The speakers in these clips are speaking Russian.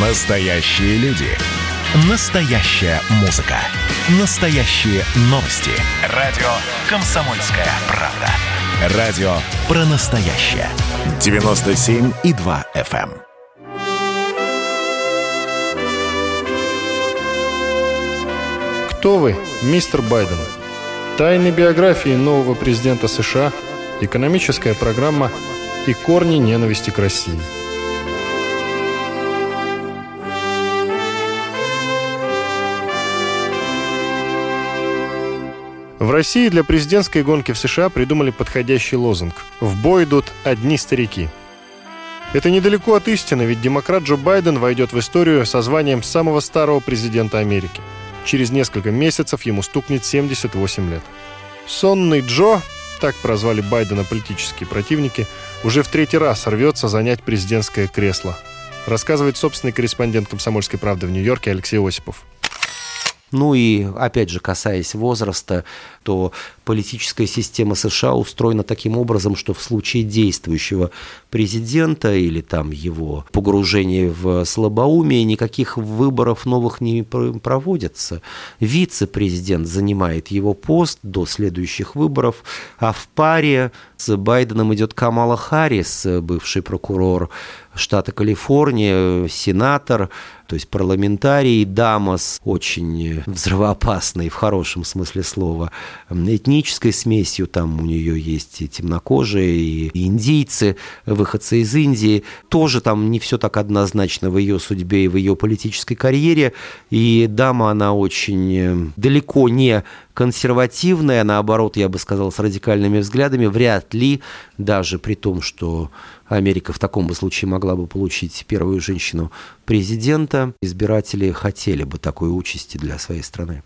Настоящие люди. Настоящая музыка. Настоящие новости. Радио «Комсомольская правда». Радио про настоящее. 97,2 FM. Кто вы, мистер Байден? Тайны биографии нового президента США, экономическая программа и корни ненависти к России – В России для президентской гонки в США придумали подходящий лозунг «В бой идут одни старики». Это недалеко от истины, ведь демократ Джо Байден войдет в историю со званием самого старого президента Америки. Через несколько месяцев ему стукнет 78 лет. Сонный Джо, так прозвали Байдена политические противники, уже в третий раз рвется занять президентское кресло. Рассказывает собственный корреспондент «Комсомольской правды» в Нью-Йорке Алексей Осипов. Ну и, опять же, касаясь возраста, то политическая система США устроена таким образом, что в случае действующего президента или там его погружения в слабоумие никаких выборов новых не проводится. Вице-президент занимает его пост до следующих выборов, а в паре с Байденом идет Камала Харрис, бывший прокурор штата Калифорния, сенатор, то есть парламентарий, Дамас, очень взрывоопасный в хорошем смысле слова, этнической смесью, там у нее есть и темнокожие, и индийцы, выходцы из Индии, тоже там не все так однозначно в ее судьбе и в ее политической карьере, и дама, она очень далеко не консервативная, наоборот, я бы сказал, с радикальными взглядами, вряд ли, даже при том, что Америка в таком бы случае могла бы получить первую женщину президента, избиратели хотели бы такой участи для своей страны.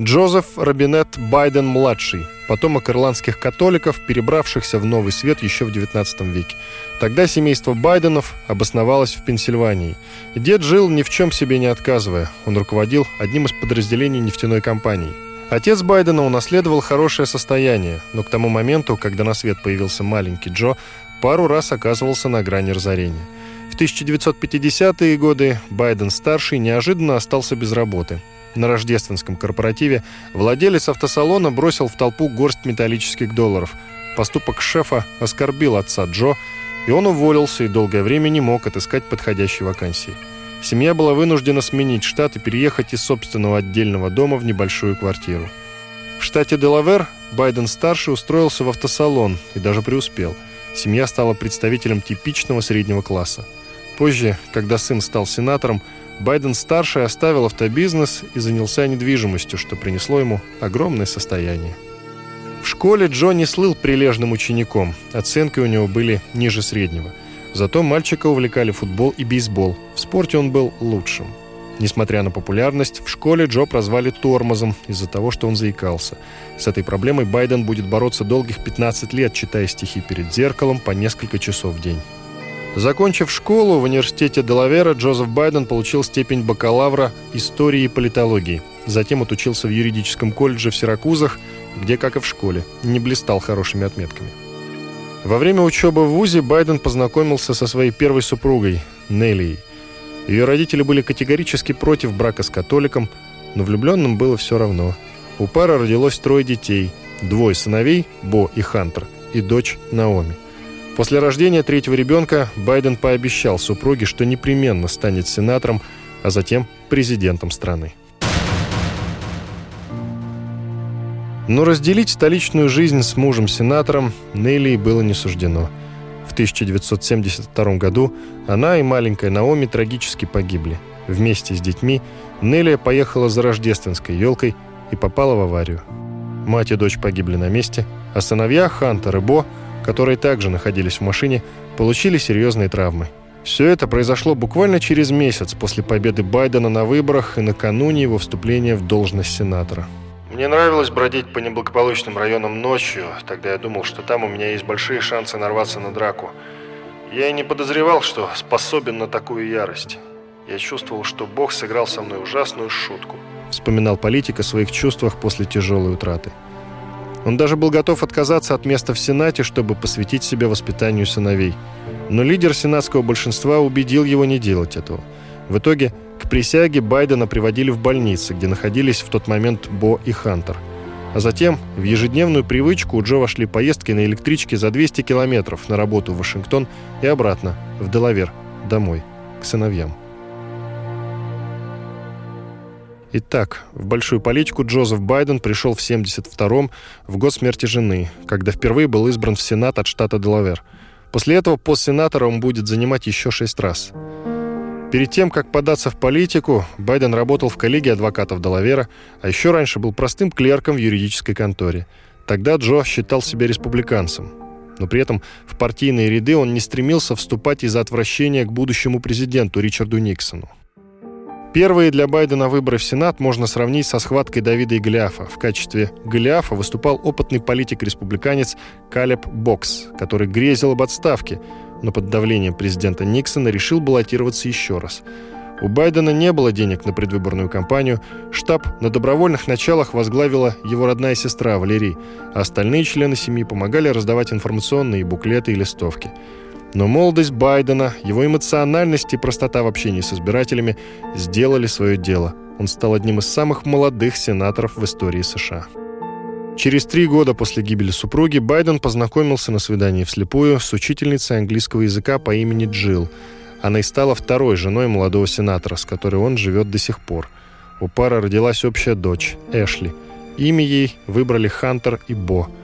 Джозеф Робинет Байден-младший, потомок ирландских католиков, перебравшихся в Новый Свет еще в XIX веке. Тогда семейство Байденов обосновалось в Пенсильвании. Дед жил ни в чем себе не отказывая. Он руководил одним из подразделений нефтяной компании. Отец Байдена унаследовал хорошее состояние, но к тому моменту, когда на свет появился маленький Джо, пару раз оказывался на грани разорения. В 1950-е годы Байден-старший неожиданно остался без работы – на рождественском корпоративе владелец автосалона бросил в толпу горсть металлических долларов. Поступок шефа оскорбил отца Джо, и он уволился и долгое время не мог отыскать подходящей вакансии. Семья была вынуждена сменить штат и переехать из собственного отдельного дома в небольшую квартиру. В штате Делавер Байден-старший устроился в автосалон и даже преуспел. Семья стала представителем типичного среднего класса. Позже, когда сын стал сенатором, Байден-старший оставил автобизнес и занялся недвижимостью, что принесло ему огромное состояние. В школе Джо не слыл прилежным учеником, оценки у него были ниже среднего. Зато мальчика увлекали футбол и бейсбол. В спорте он был лучшим. Несмотря на популярность, в школе Джо прозвали тормозом из-за того, что он заикался. С этой проблемой Байден будет бороться долгих 15 лет, читая стихи перед зеркалом по несколько часов в день. Закончив школу в университете Делавера, Джозеф Байден получил степень бакалавра истории и политологии. Затем отучился в юридическом колледже в Сиракузах, где, как и в школе, не блистал хорошими отметками. Во время учебы в ВУЗе Байден познакомился со своей первой супругой, Неллией. Ее родители были категорически против брака с католиком, но влюбленным было все равно. У пары родилось трое детей, двое сыновей, Бо и Хантер, и дочь Наоми. После рождения третьего ребенка Байден пообещал супруге, что непременно станет сенатором, а затем президентом страны. Но разделить столичную жизнь с мужем-сенатором Нелли было не суждено. В 1972 году она и маленькая Наоми трагически погибли. Вместе с детьми Нелли поехала за рождественской елкой и попала в аварию. Мать и дочь погибли на месте, а сыновья Хантер и Бо – которые также находились в машине, получили серьезные травмы. Все это произошло буквально через месяц после победы Байдена на выборах и накануне его вступления в должность сенатора. Мне нравилось бродить по неблагополучным районам ночью. Тогда я думал, что там у меня есть большие шансы нарваться на драку. Я и не подозревал, что способен на такую ярость. Я чувствовал, что Бог сыграл со мной ужасную шутку. Вспоминал политик о своих чувствах после тяжелой утраты. Он даже был готов отказаться от места в Сенате, чтобы посвятить себя воспитанию сыновей. Но лидер сенатского большинства убедил его не делать этого. В итоге к присяге Байдена приводили в больницы, где находились в тот момент Бо и Хантер. А затем в ежедневную привычку у Джо вошли поездки на электричке за 200 километров на работу в Вашингтон и обратно, в Делавер, домой, к сыновьям. Итак, в большую политику Джозеф Байден пришел в 72-м, в год смерти жены, когда впервые был избран в Сенат от штата Делавер. После этого пост сенатора он будет занимать еще шесть раз. Перед тем, как податься в политику, Байден работал в коллегии адвокатов Делавера, а еще раньше был простым клерком в юридической конторе. Тогда Джо считал себя республиканцем. Но при этом в партийные ряды он не стремился вступать из-за отвращения к будущему президенту Ричарду Никсону. Первые для Байдена выборы в Сенат можно сравнить со схваткой Давида и Голиафа. В качестве Голиафа выступал опытный политик-республиканец Калеб Бокс, который грезил об отставке, но под давлением президента Никсона решил баллотироваться еще раз. У Байдена не было денег на предвыборную кампанию, штаб на добровольных началах возглавила его родная сестра Валерий, а остальные члены семьи помогали раздавать информационные буклеты и листовки – но молодость Байдена, его эмоциональность и простота в общении с избирателями сделали свое дело. Он стал одним из самых молодых сенаторов в истории США. Через три года после гибели супруги Байден познакомился на свидании вслепую с учительницей английского языка по имени Джилл. Она и стала второй женой молодого сенатора, с которой он живет до сих пор. У пары родилась общая дочь, Эшли. Имя ей выбрали Хантер и Бо –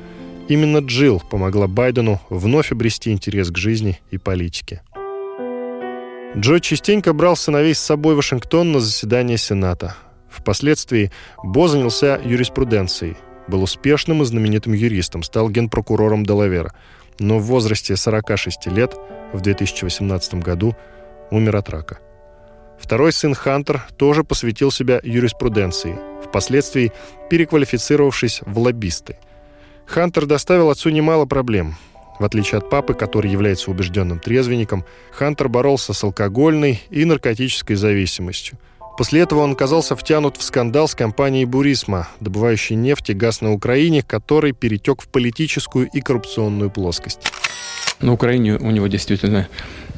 Именно Джилл помогла Байдену вновь обрести интерес к жизни и политике. Джо частенько брал сыновей с собой в Вашингтон на заседание Сената. Впоследствии Бо занялся юриспруденцией, был успешным и знаменитым юристом, стал генпрокурором Делавера, но в возрасте 46 лет в 2018 году умер от рака. Второй сын Хантер тоже посвятил себя юриспруденции, впоследствии переквалифицировавшись в лоббисты – Хантер доставил отцу немало проблем. В отличие от папы, который является убежденным трезвенником, Хантер боролся с алкогольной и наркотической зависимостью. После этого он оказался втянут в скандал с компанией «Бурисма», добывающей нефть и газ на Украине, который перетек в политическую и коррупционную плоскость. На Украине у него действительно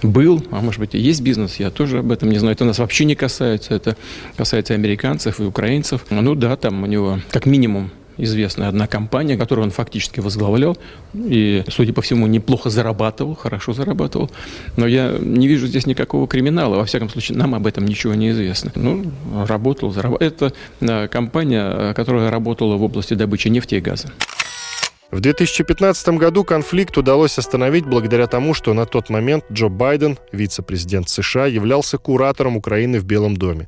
был, а может быть и есть бизнес, я тоже об этом не знаю. Это нас вообще не касается, это касается американцев и украинцев. Ну да, там у него как минимум известная одна компания, которую он фактически возглавлял, и, судя по всему, неплохо зарабатывал, хорошо зарабатывал. Но я не вижу здесь никакого криминала. Во всяком случае, нам об этом ничего не известно. Ну, работал, зарабатывал. Это компания, которая работала в области добычи нефти и газа. В 2015 году конфликт удалось остановить благодаря тому, что на тот момент Джо Байден, вице-президент США, являлся куратором Украины в Белом доме.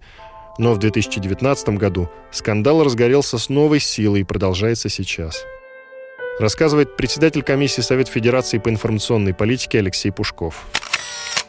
Но в 2019 году скандал разгорелся с новой силой и продолжается сейчас. Рассказывает председатель комиссии Совет Федерации по информационной политике Алексей Пушков.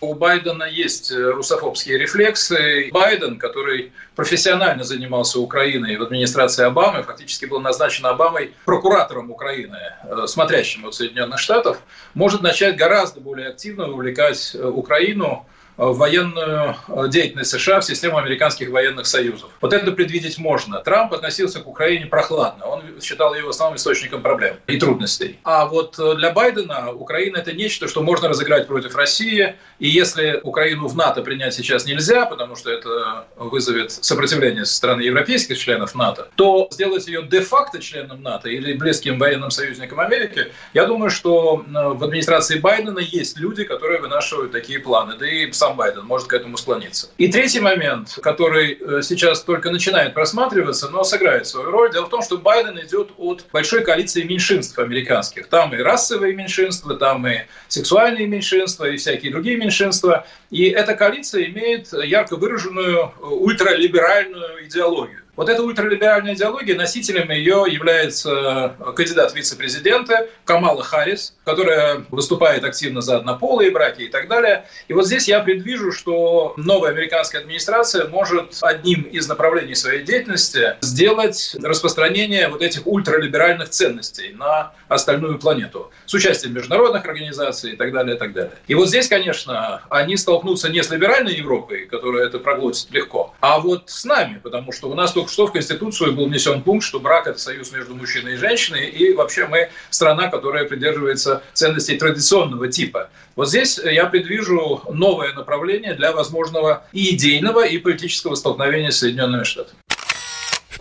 У Байдена есть э, русофобские рефлексы. Байден, который профессионально занимался Украиной в администрации Обамы, фактически был назначен Обамой прокуратором Украины, э, смотрящим от Соединенных Штатов, может начать гораздо более активно вовлекать э, Украину военную э, деятельность США в систему американских военных союзов. Вот это предвидеть можно. Трамп относился к Украине прохладно. Он считал ее основным источником проблем и трудностей. А вот э, для Байдена Украина это нечто, что можно разыграть против России. И если Украину в НАТО принять сейчас нельзя, потому что это вызовет сопротивление со стороны европейских членов НАТО, то сделать ее де-факто членом НАТО или близким военным союзником Америки, я думаю, что в администрации Байдена есть люди, которые вынашивают такие планы. Да и сам Байден может к этому склониться. И третий момент, который э, сейчас только начинает просматриваться, но сыграет свою роль, дело в том, что Байден идет от большой коалиции меньшинств американских. Там и расовые меньшинства, там и сексуальные меньшинства, и всякие другие меньшинства. И эта коалиция имеет ярко выраженную э, ультралиберальную идеологию. Вот эта ультралиберальная идеология, носителем ее является э, кандидат в вице-президенты Камала Харрис, которая выступает активно за однополые браки и так далее. И вот здесь я предвижу, что новая американская администрация может одним из направлений своей деятельности сделать распространение вот этих ультралиберальных ценностей на остальную планету с участием международных организаций и так далее, и так далее. И вот здесь, конечно, они столкнутся не с либеральной Европой, которая это проглотит легко, а вот с нами, потому что у нас тут только что в Конституцию был внесен пункт, что брак – это союз между мужчиной и женщиной, и вообще мы страна, которая придерживается ценностей традиционного типа. Вот здесь я предвижу новое направление для возможного и идейного, и политического столкновения с Соединенными Штатами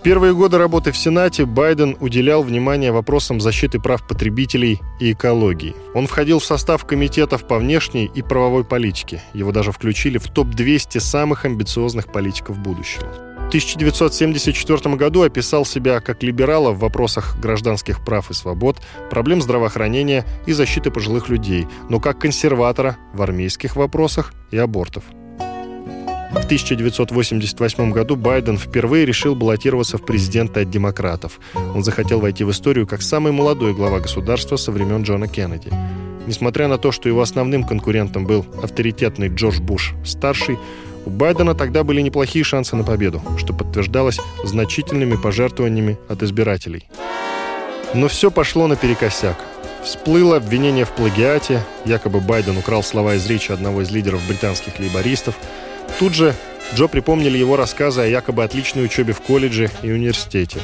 первые годы работы в Сенате Байден уделял внимание вопросам защиты прав потребителей и экологии. Он входил в состав комитетов по внешней и правовой политике. Его даже включили в топ-200 самых амбициозных политиков будущего. В 1974 году описал себя как либерала в вопросах гражданских прав и свобод, проблем здравоохранения и защиты пожилых людей, но как консерватора в армейских вопросах и абортов – в 1988 году Байден впервые решил баллотироваться в президенты от демократов. Он захотел войти в историю как самый молодой глава государства со времен Джона Кеннеди. Несмотря на то, что его основным конкурентом был авторитетный Джордж Буш старший, у Байдена тогда были неплохие шансы на победу, что подтверждалось значительными пожертвованиями от избирателей. Но все пошло наперекосяк. Всплыло обвинение в плагиате, якобы Байден украл слова из речи одного из лидеров британских лейбористов – Тут же Джо припомнили его рассказы о якобы отличной учебе в колледже и университете.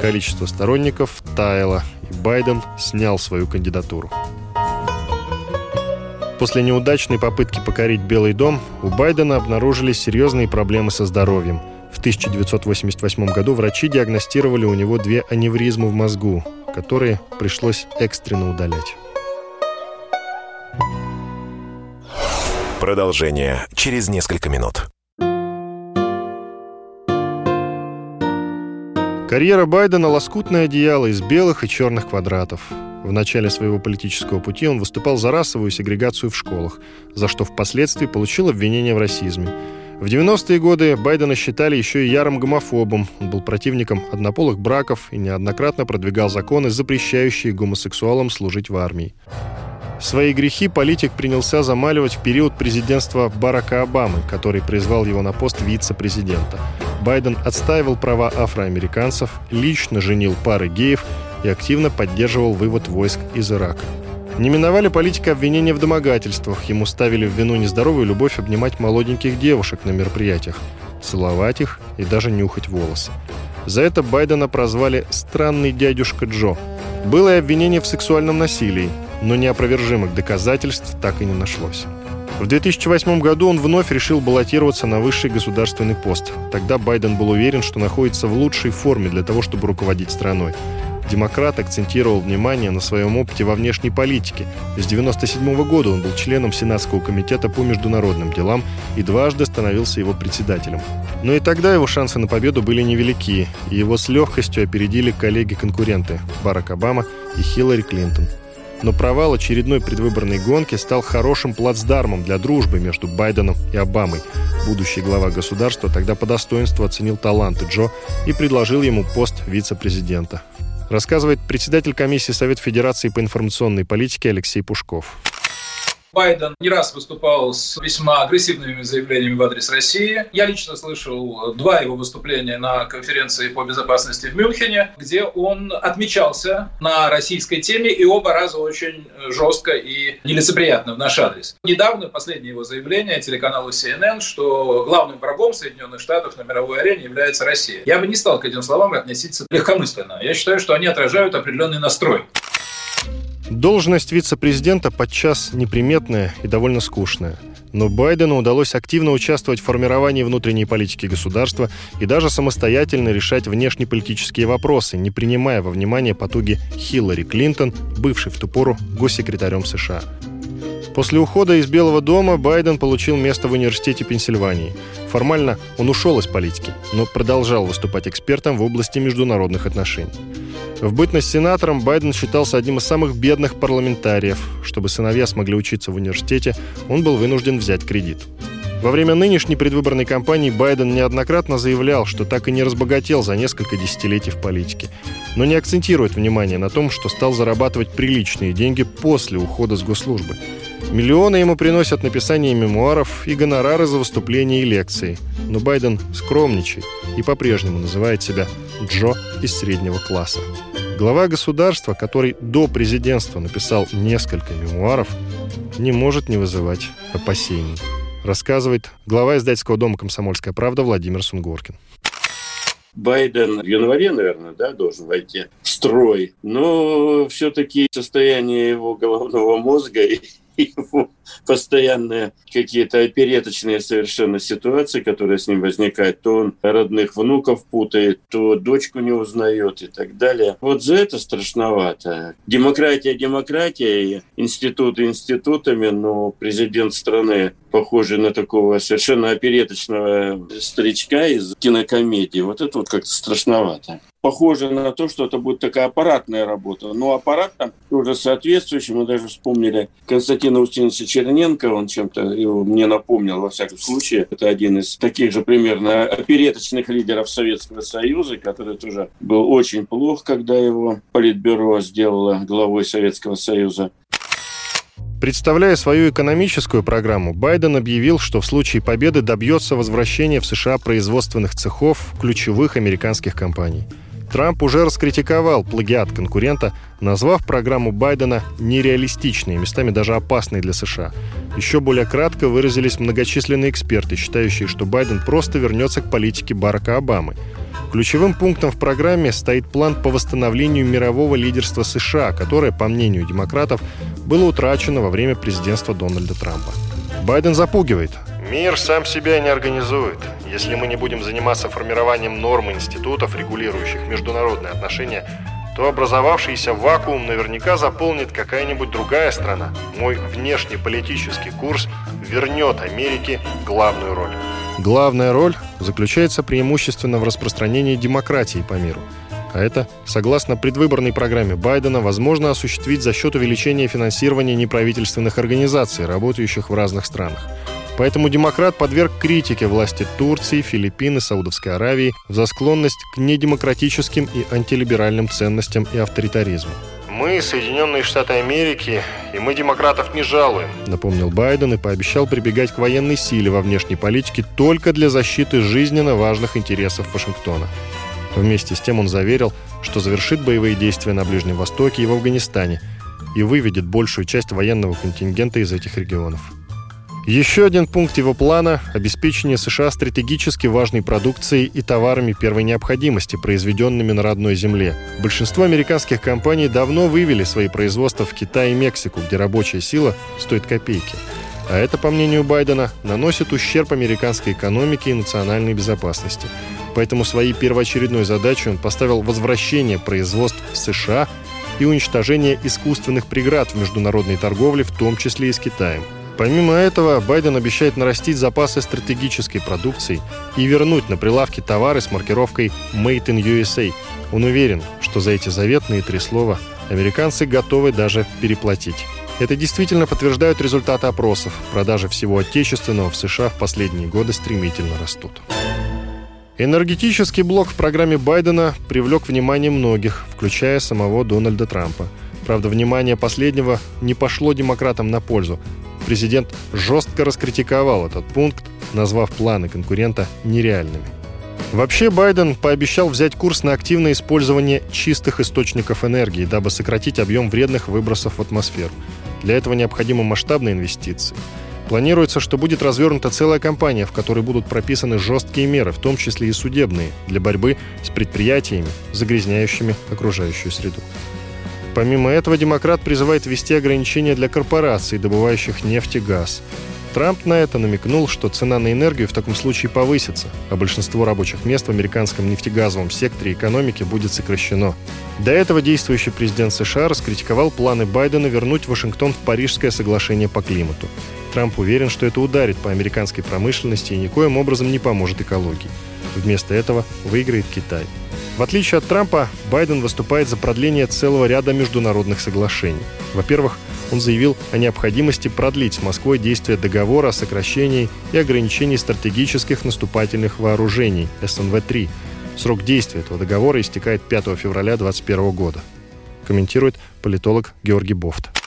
Количество сторонников таяло, и Байден снял свою кандидатуру. После неудачной попытки покорить Белый дом у Байдена обнаружились серьезные проблемы со здоровьем. В 1988 году врачи диагностировали у него две аневризмы в мозгу, которые пришлось экстренно удалять. Продолжение через несколько минут. Карьера Байдена – лоскутное одеяло из белых и черных квадратов. В начале своего политического пути он выступал за расовую сегрегацию в школах, за что впоследствии получил обвинение в расизме. В 90-е годы Байдена считали еще и ярым гомофобом. Он был противником однополых браков и неоднократно продвигал законы, запрещающие гомосексуалам служить в армии. Свои грехи политик принялся замаливать в период президентства Барака Обамы, который призвал его на пост вице-президента. Байден отстаивал права афроамериканцев, лично женил пары геев и активно поддерживал вывод войск из Ирака. Не миновали политика обвинения в домогательствах. Ему ставили в вину нездоровую любовь обнимать молоденьких девушек на мероприятиях, целовать их и даже нюхать волосы. За это Байдена прозвали «странный дядюшка Джо». Было и обвинение в сексуальном насилии но неопровержимых доказательств так и не нашлось. В 2008 году он вновь решил баллотироваться на высший государственный пост. Тогда Байден был уверен, что находится в лучшей форме для того, чтобы руководить страной. Демократ акцентировал внимание на своем опыте во внешней политике. С 1997 года он был членом Сенатского комитета по международным делам и дважды становился его председателем. Но и тогда его шансы на победу были невелики, и его с легкостью опередили коллеги-конкуренты Барак Обама и Хиллари Клинтон – но провал очередной предвыборной гонки стал хорошим плацдармом для дружбы между Байденом и Обамой. Будущий глава государства тогда по достоинству оценил таланты Джо и предложил ему пост вице-президента. Рассказывает председатель комиссии Совета Федерации по информационной политике Алексей Пушков. Байден не раз выступал с весьма агрессивными заявлениями в адрес России. Я лично слышал два его выступления на конференции по безопасности в Мюнхене, где он отмечался на российской теме и оба раза очень жестко и нелицеприятно в наш адрес. Недавно последнее его заявление телеканалу CNN, что главным врагом Соединенных Штатов на мировой арене является Россия. Я бы не стал к этим словам относиться легкомысленно. Я считаю, что они отражают определенный настрой. Должность вице-президента подчас неприметная и довольно скучная. Но Байдену удалось активно участвовать в формировании внутренней политики государства и даже самостоятельно решать внешнеполитические вопросы, не принимая во внимание потуги Хиллари Клинтон, бывшей в ту пору госсекретарем США. После ухода из Белого дома Байден получил место в университете Пенсильвании. Формально он ушел из политики, но продолжал выступать экспертом в области международных отношений. В бытность сенатором Байден считался одним из самых бедных парламентариев. Чтобы сыновья смогли учиться в университете, он был вынужден взять кредит. Во время нынешней предвыборной кампании Байден неоднократно заявлял, что так и не разбогател за несколько десятилетий в политике, но не акцентирует внимание на том, что стал зарабатывать приличные деньги после ухода с госслужбы. Миллионы ему приносят написание мемуаров и гонорары за выступления и лекции. Но Байден скромничает и по-прежнему называет себя Джо из среднего класса. Глава государства, который до президентства написал несколько мемуаров, не может не вызывать опасений. Рассказывает глава издательского дома «Комсомольская правда» Владимир Сунгоркин. Байден в январе, наверное, да, должен войти в строй. Но все-таки состояние его головного мозга его постоянные какие-то опереточные совершенно ситуации, которые с ним возникают. То он родных внуков путает, то дочку не узнает и так далее. Вот за это страшновато. Демократия демократия, институты институтами, но президент страны похожий на такого совершенно опереточного старичка из кинокомедии. Вот это вот как-то страшновато похоже на то, что это будет такая аппаратная работа. Но аппарат там тоже соответствующий. Мы даже вспомнили Константина Устиновича Черненко, он чем-то его мне напомнил, во всяком случае. Это один из таких же примерно опереточных лидеров Советского Союза, который тоже был очень плох, когда его Политбюро сделало главой Советского Союза. Представляя свою экономическую программу, Байден объявил, что в случае победы добьется возвращения в США производственных цехов ключевых американских компаний – Трамп уже раскритиковал плагиат конкурента, назвав программу Байдена нереалистичной, местами даже опасной для США. Еще более кратко выразились многочисленные эксперты, считающие, что Байден просто вернется к политике Барака Обамы. Ключевым пунктом в программе стоит план по восстановлению мирового лидерства США, которое, по мнению демократов, было утрачено во время президентства Дональда Трампа. Байден запугивает. Мир сам себя не организует. Если мы не будем заниматься формированием норм институтов, регулирующих международные отношения, то образовавшийся вакуум наверняка заполнит какая-нибудь другая страна. Мой внешнеполитический курс вернет Америке главную роль. Главная роль заключается преимущественно в распространении демократии по миру. А это, согласно предвыборной программе Байдена, возможно осуществить за счет увеличения финансирования неправительственных организаций, работающих в разных странах. Поэтому демократ подверг критике власти Турции, Филиппин и Саудовской Аравии за склонность к недемократическим и антилиберальным ценностям и авторитаризму. «Мы Соединенные Штаты Америки, и мы демократов не жалуем», напомнил Байден и пообещал прибегать к военной силе во внешней политике только для защиты жизненно важных интересов Вашингтона. Вместе с тем он заверил, что завершит боевые действия на Ближнем Востоке и в Афганистане и выведет большую часть военного контингента из этих регионов. Еще один пункт его плана – обеспечение США стратегически важной продукцией и товарами первой необходимости, произведенными на родной земле. Большинство американских компаний давно вывели свои производства в Китай и Мексику, где рабочая сила стоит копейки. А это, по мнению Байдена, наносит ущерб американской экономике и национальной безопасности. Поэтому своей первоочередной задачей он поставил возвращение производств в США и уничтожение искусственных преград в международной торговле, в том числе и с Китаем – Помимо этого, Байден обещает нарастить запасы стратегической продукции и вернуть на прилавки товары с маркировкой «Made in USA». Он уверен, что за эти заветные три слова американцы готовы даже переплатить. Это действительно подтверждают результаты опросов. Продажи всего отечественного в США в последние годы стремительно растут. Энергетический блок в программе Байдена привлек внимание многих, включая самого Дональда Трампа. Правда, внимание последнего не пошло демократам на пользу президент жестко раскритиковал этот пункт, назвав планы конкурента нереальными. Вообще Байден пообещал взять курс на активное использование чистых источников энергии, дабы сократить объем вредных выбросов в атмосферу. Для этого необходимы масштабные инвестиции. Планируется, что будет развернута целая кампания, в которой будут прописаны жесткие меры, в том числе и судебные, для борьбы с предприятиями, загрязняющими окружающую среду. Помимо этого, демократ призывает ввести ограничения для корпораций, добывающих нефть и газ. Трамп на это намекнул, что цена на энергию в таком случае повысится, а большинство рабочих мест в американском нефтегазовом секторе экономики будет сокращено. До этого действующий президент США раскритиковал планы Байдена вернуть Вашингтон в Парижское соглашение по климату. Трамп уверен, что это ударит по американской промышленности и никоим образом не поможет экологии. Вместо этого выиграет Китай. В отличие от Трампа, Байден выступает за продление целого ряда международных соглашений. Во-первых, он заявил о необходимости продлить с Москвой действие договора о сокращении и ограничении стратегических наступательных вооружений СНВ-3. Срок действия этого договора истекает 5 февраля 2021 года. Комментирует политолог Георгий Бофт.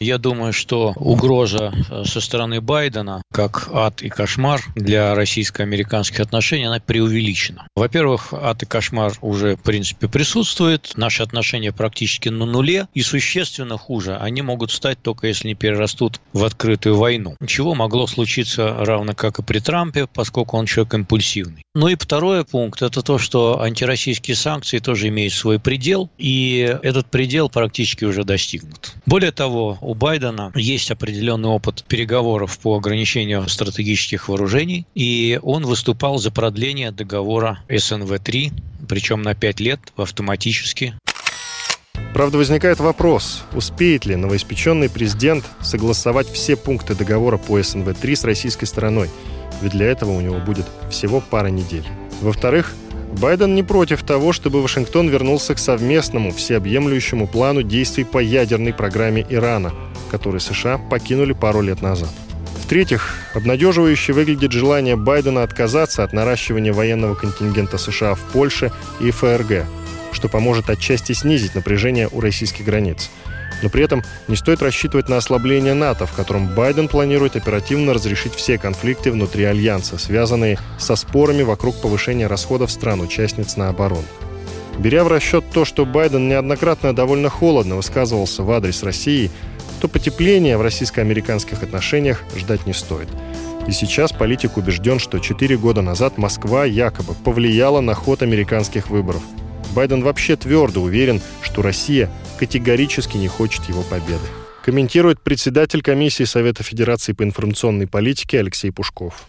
Я думаю, что угроза э, со стороны Байдена, как ад и кошмар для российско-американских отношений, она преувеличена. Во-первых, ад и кошмар уже, в принципе, присутствует. Наши отношения практически на нуле. И существенно хуже, они могут стать только если не перерастут в открытую войну. Чего могло случиться равно как и при Трампе, поскольку он человек импульсивный. Ну и второй пункт – это то, что антироссийские санкции тоже имеют свой предел, и этот предел практически уже достигнут. Более того, у Байдена есть определенный опыт переговоров по ограничению стратегических вооружений, и он выступал за продление договора СНВ-3, причем на 5 лет автоматически. Правда, возникает вопрос, успеет ли новоиспеченный президент согласовать все пункты договора по СНВ-3 с российской стороной, ведь для этого у него будет всего пара недель. Во-вторых, Байден не против того, чтобы Вашингтон вернулся к совместному, всеобъемлющему плану действий по ядерной программе Ирана, который США покинули пару лет назад. В-третьих, обнадеживающе выглядит желание Байдена отказаться от наращивания военного контингента США в Польше и ФРГ, что поможет отчасти снизить напряжение у российских границ – но при этом не стоит рассчитывать на ослабление НАТО, в котором Байден планирует оперативно разрешить все конфликты внутри Альянса, связанные со спорами вокруг повышения расходов стран-участниц на оборону. Беря в расчет то, что Байден неоднократно довольно холодно высказывался в адрес России, то потепления в российско-американских отношениях ждать не стоит. И сейчас политик убежден, что четыре года назад Москва якобы повлияла на ход американских выборов. Байден вообще твердо уверен, что Россия категорически не хочет его победы. Комментирует председатель комиссии Совета Федерации по информационной политике Алексей Пушков.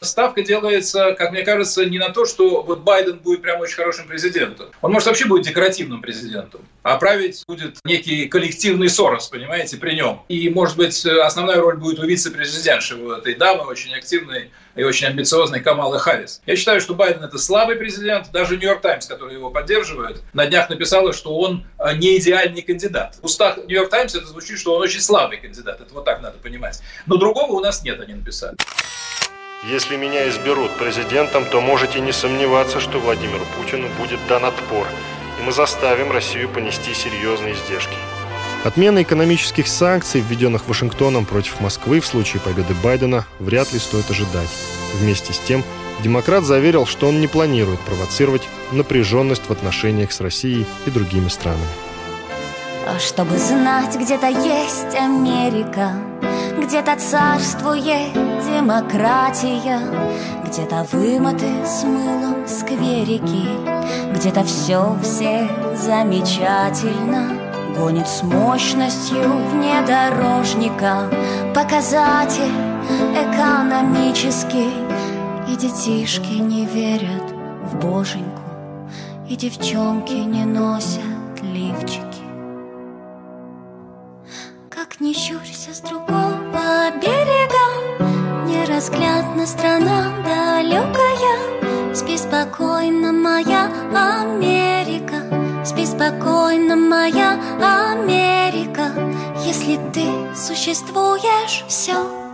Ставка делается, как мне кажется, не на то, что вот Байден будет прям очень хорошим президентом. Он, может, вообще будет декоративным президентом. А править будет некий коллективный Сорос, понимаете, при нем. И, может быть, основная роль будет у вице-президентши у этой дамы, очень активной и очень амбициозной Камалы Харрис. Я считаю, что Байден это слабый президент. Даже Нью-Йорк Таймс, который его поддерживает, на днях написала, что он а, не идеальный кандидат. В устах Нью-Йорк Таймс это звучит, что он очень слабый кандидат. Это вот так надо понимать. Но другого у нас нет, они написали. Если меня изберут президентом, то можете не сомневаться, что Владимиру Путину будет дан отпор, и мы заставим Россию понести серьезные издержки. Отмена экономических санкций, введенных Вашингтоном против Москвы в случае победы Байдена, вряд ли стоит ожидать. Вместе с тем, демократ заверил, что он не планирует провоцировать напряженность в отношениях с Россией и другими странами. Чтобы знать, где-то есть Америка, где-то царствует демократия Где-то вымоты с мылом скверики Где-то все все замечательно Гонит с мощностью внедорожника Показатель экономический И детишки не верят в боженьку И девчонки не носят не щурься с другого берега. Неразглядна страна далекая Спи спокойно, моя Америка. Спи спокойно, моя Америка. Если ты существуешь, все